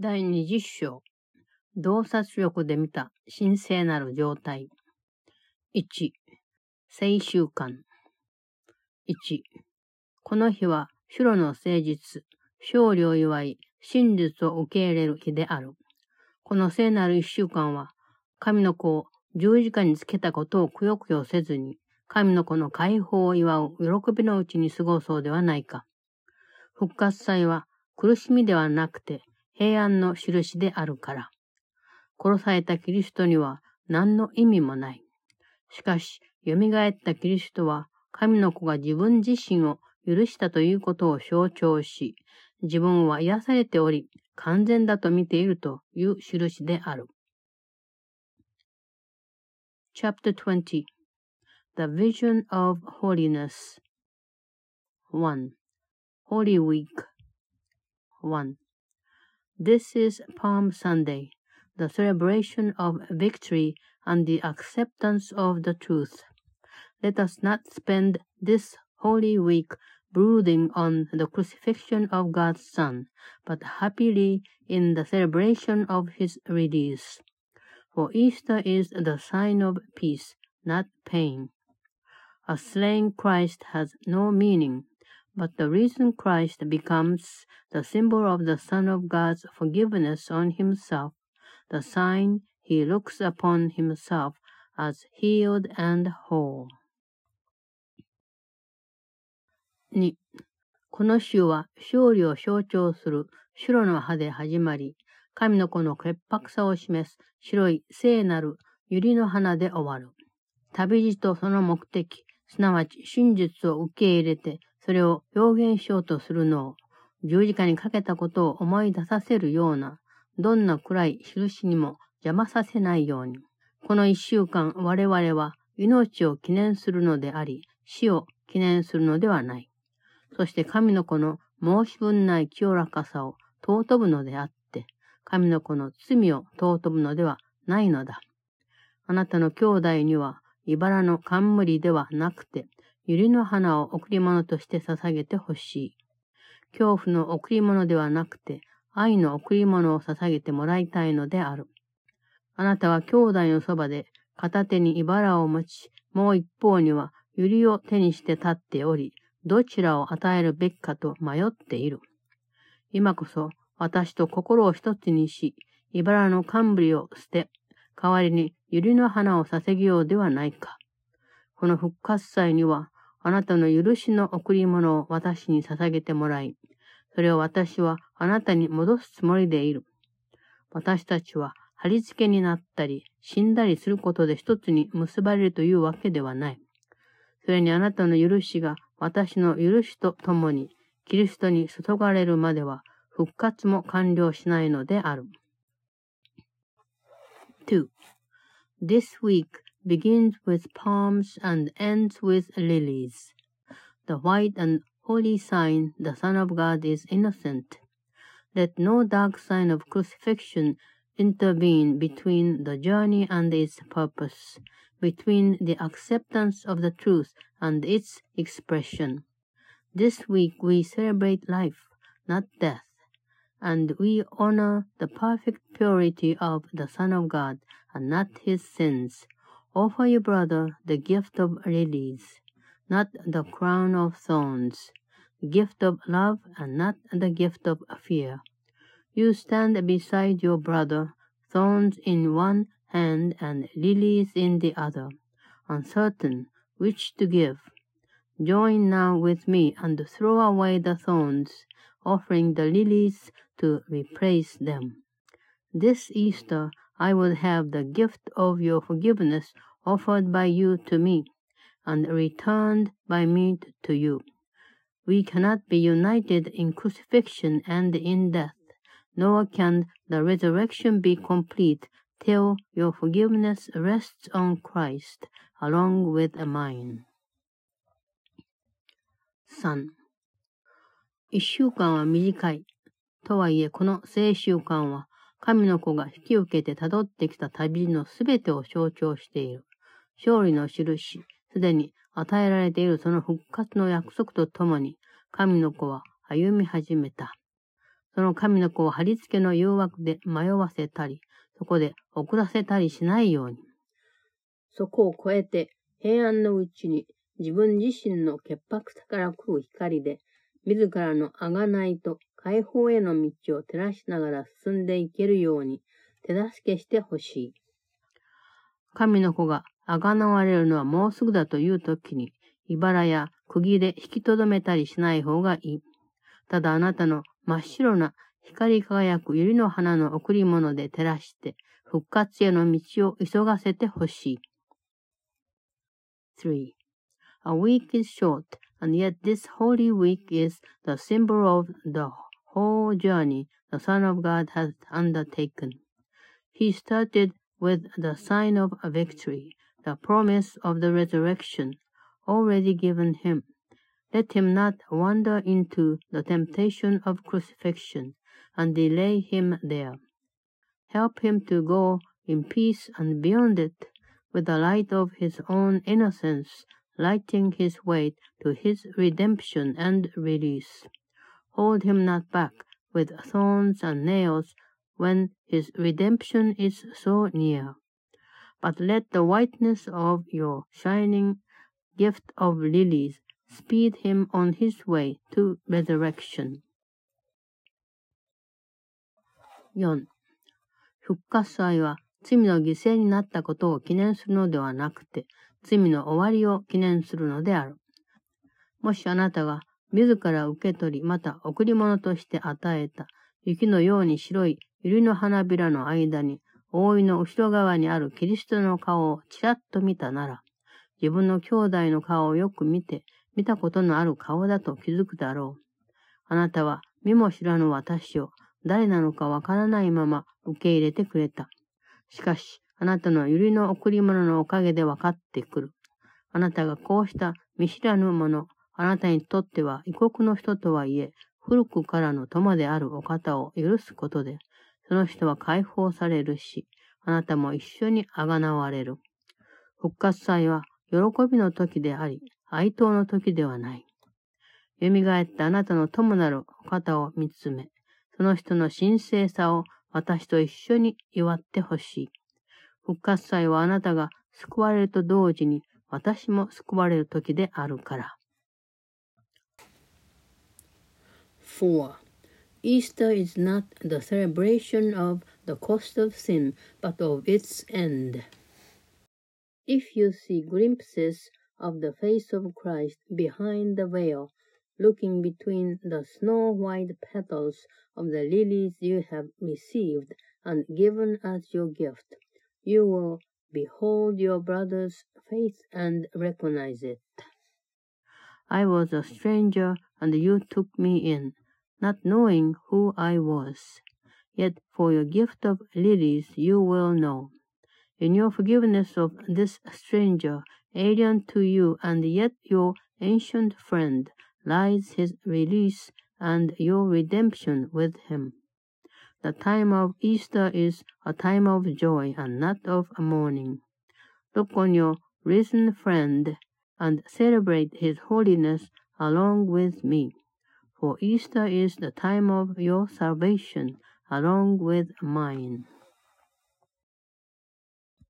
第二十章。洞察力で見た神聖なる状態。1、聖習慣。1、この日は、主路の誠実、勝利を祝い、真実を受け入れる日である。この聖なる一週間は、神の子を十字架につけたことをくよくよせずに、神の子の解放を祝う喜びのうちに過ごそうではないか。復活祭は苦しみではなくて平安の印であるから。殺されたキリストには何の意味もない。しかし、蘇ったキリストは神の子が自分自身を許したということを象徴し、自分は癒されており、完全だと見ているという印である。Chapter 20 The Vision of Holiness 1. Holy Week 1. This is Palm Sunday, the celebration of victory and the acceptance of the truth. Let us not spend this Holy Week brooding on the crucifixion of God's Son, but happily in the celebration of his release. For Easter is the sign of peace, not pain. A slain Christ has no meaning, but the risen Christ becomes the symbol of the Son of God's forgiveness on himself, the sign he looks upon himself as healed and whole. 2. この週は勝利を象徴する白の葉で始まり、神の子の潔白さを示す白い聖なる百合の花で終わる。旅路とその目的、すなわち真実を受け入れて、それを表現しようとするのを、十字架にかけたことを思い出させるような、どんな暗い印にも邪魔させないように。この一週間、我々は命を記念するのであり、死を記念するのではない。そして神の子の申し分ない清らかさを尊ぶのであって、神の子の罪を尊ぶのではないのだ。あなたの兄弟には茨の冠ではなくて、百合の花を贈り物として捧げてほしい。恐怖の贈り物ではなくて、愛の贈り物を捧げてもらいたいのである。あなたは兄弟のそばで片手に茨を持ち、もう一方には百合を手にして立っており、どちらを与えるべきかと迷っている。今こそ私と心を一つにし、茨の冠を捨て、代わりに百合の花を捧げようではないか。この復活祭には、あなたの許しの贈り物を私に捧げてもらい、それを私はあなたに戻すつもりでいる。私たちは貼り付けになったり、死んだりすることで一つに結ばれるというわけではない。それにあなたの許しが私の許しとともに、キリストに注がれるまでは復活も完了しないのである。2. This week begins with palms and ends with lilies. The white and holy sign the Son of God is innocent. Let no dark sign of crucifixion intervene between the journey and its purpose, between the acceptance of the truth and its expression. This week we celebrate life, not death and we honor the perfect purity of the Son of God and not his sins. Offer your brother the gift of lilies, not the crown of thorns, the gift of love and not the gift of fear. You stand beside your brother, thorns in one hand and lilies in the other, uncertain which to give. Join now with me and throw away the thorns, offering the lilies to replace them. This Easter I will have the gift of your forgiveness offered by you to me, and returned by me to you. We cannot be united in crucifixion and in death, nor can the resurrection be complete till your forgiveness rests on Christ along with mine. 3. 一週間は短い。とはいえ、この聖習慣は、神の子が引き受けて辿ってきた旅のすべてを象徴している。 勝利の印、すでに与えられているその復活の約束とともに、神の子は歩み始めた。その神の子を貼り付けの誘惑で迷わせたり、そこで遅らせたりしないように。そこを越えて平安のうちに自分自身の潔白さから来る光で、自らの贖いと解放への道を照らしながら進んでいけるように手助けしてほしい。神の子が贖われるのはもうすぐだという時に、茨や釘で引きとどめたりしない方がいい。ただあなたの真っ白な光り輝く百合の花の贈り物で照らして、復活への道を急がせてほしい。3. A week is short, and yet this holy week is the symbol of the whole journey the Son of God has undertaken. He started with the sign of victory, the promise of the resurrection already given him. Let him not wander into the temptation of crucifixion and delay him there. Help him to go in peace and beyond it with the light of his own innocence lighting his way to his redemption and release. Hold him not back with thorns and nails when his redemption is so near. But let the whiteness of your shining gift of lilies speed him on his way to resurrection. 4. 復活祭は罪の犠牲になったことを記念するのではなくて、罪の終わりを記念するのである。もしあなたが自ら受け取り、また贈り物として与えた雪のように白い百合の花びらの間に、覆いの後ろ側にあるキリストの顔をちらっと見たなら、自分の兄弟の顔をよく見て、見たことのある顔だと気づくだろう。あなたは見も知らぬ私を誰なのかわからないまま受け入れてくれた。しかし、あなたの百合の贈り物のおかげで分かってくる。あなたがこうした見知らぬもの、あなたにとっては異国の人とはいえ、古くからの友であるお方を許すことで、その人は解放されるし、あなたも一緒にあがなわれる。復活祭は喜びの時であり、哀悼の時ではない。蘇ったあなたの友なるお方を見つめ、その人の神聖さを私と一緒に祝ってほしい。復活祭はあなたが救われると同時に私も救われる時であるから。4. Easter is not the celebration of the cost of sin, but of its end. If you see glimpses of the face of Christ behind the veil, looking between the snow white petals of the lilies you have received and given as your gift, you will behold your brother's face and recognize it. I was a stranger, and you took me in, not knowing who I was. Yet for your gift of lilies you will know. In your forgiveness of this stranger, alien to you and yet your ancient friend, lies his release and your redemption with him. The time of Easter is a time of joy and not of mourning. Look on your risen friend and celebrate his holiness along with me. For Easter is the time of your salvation along with mine.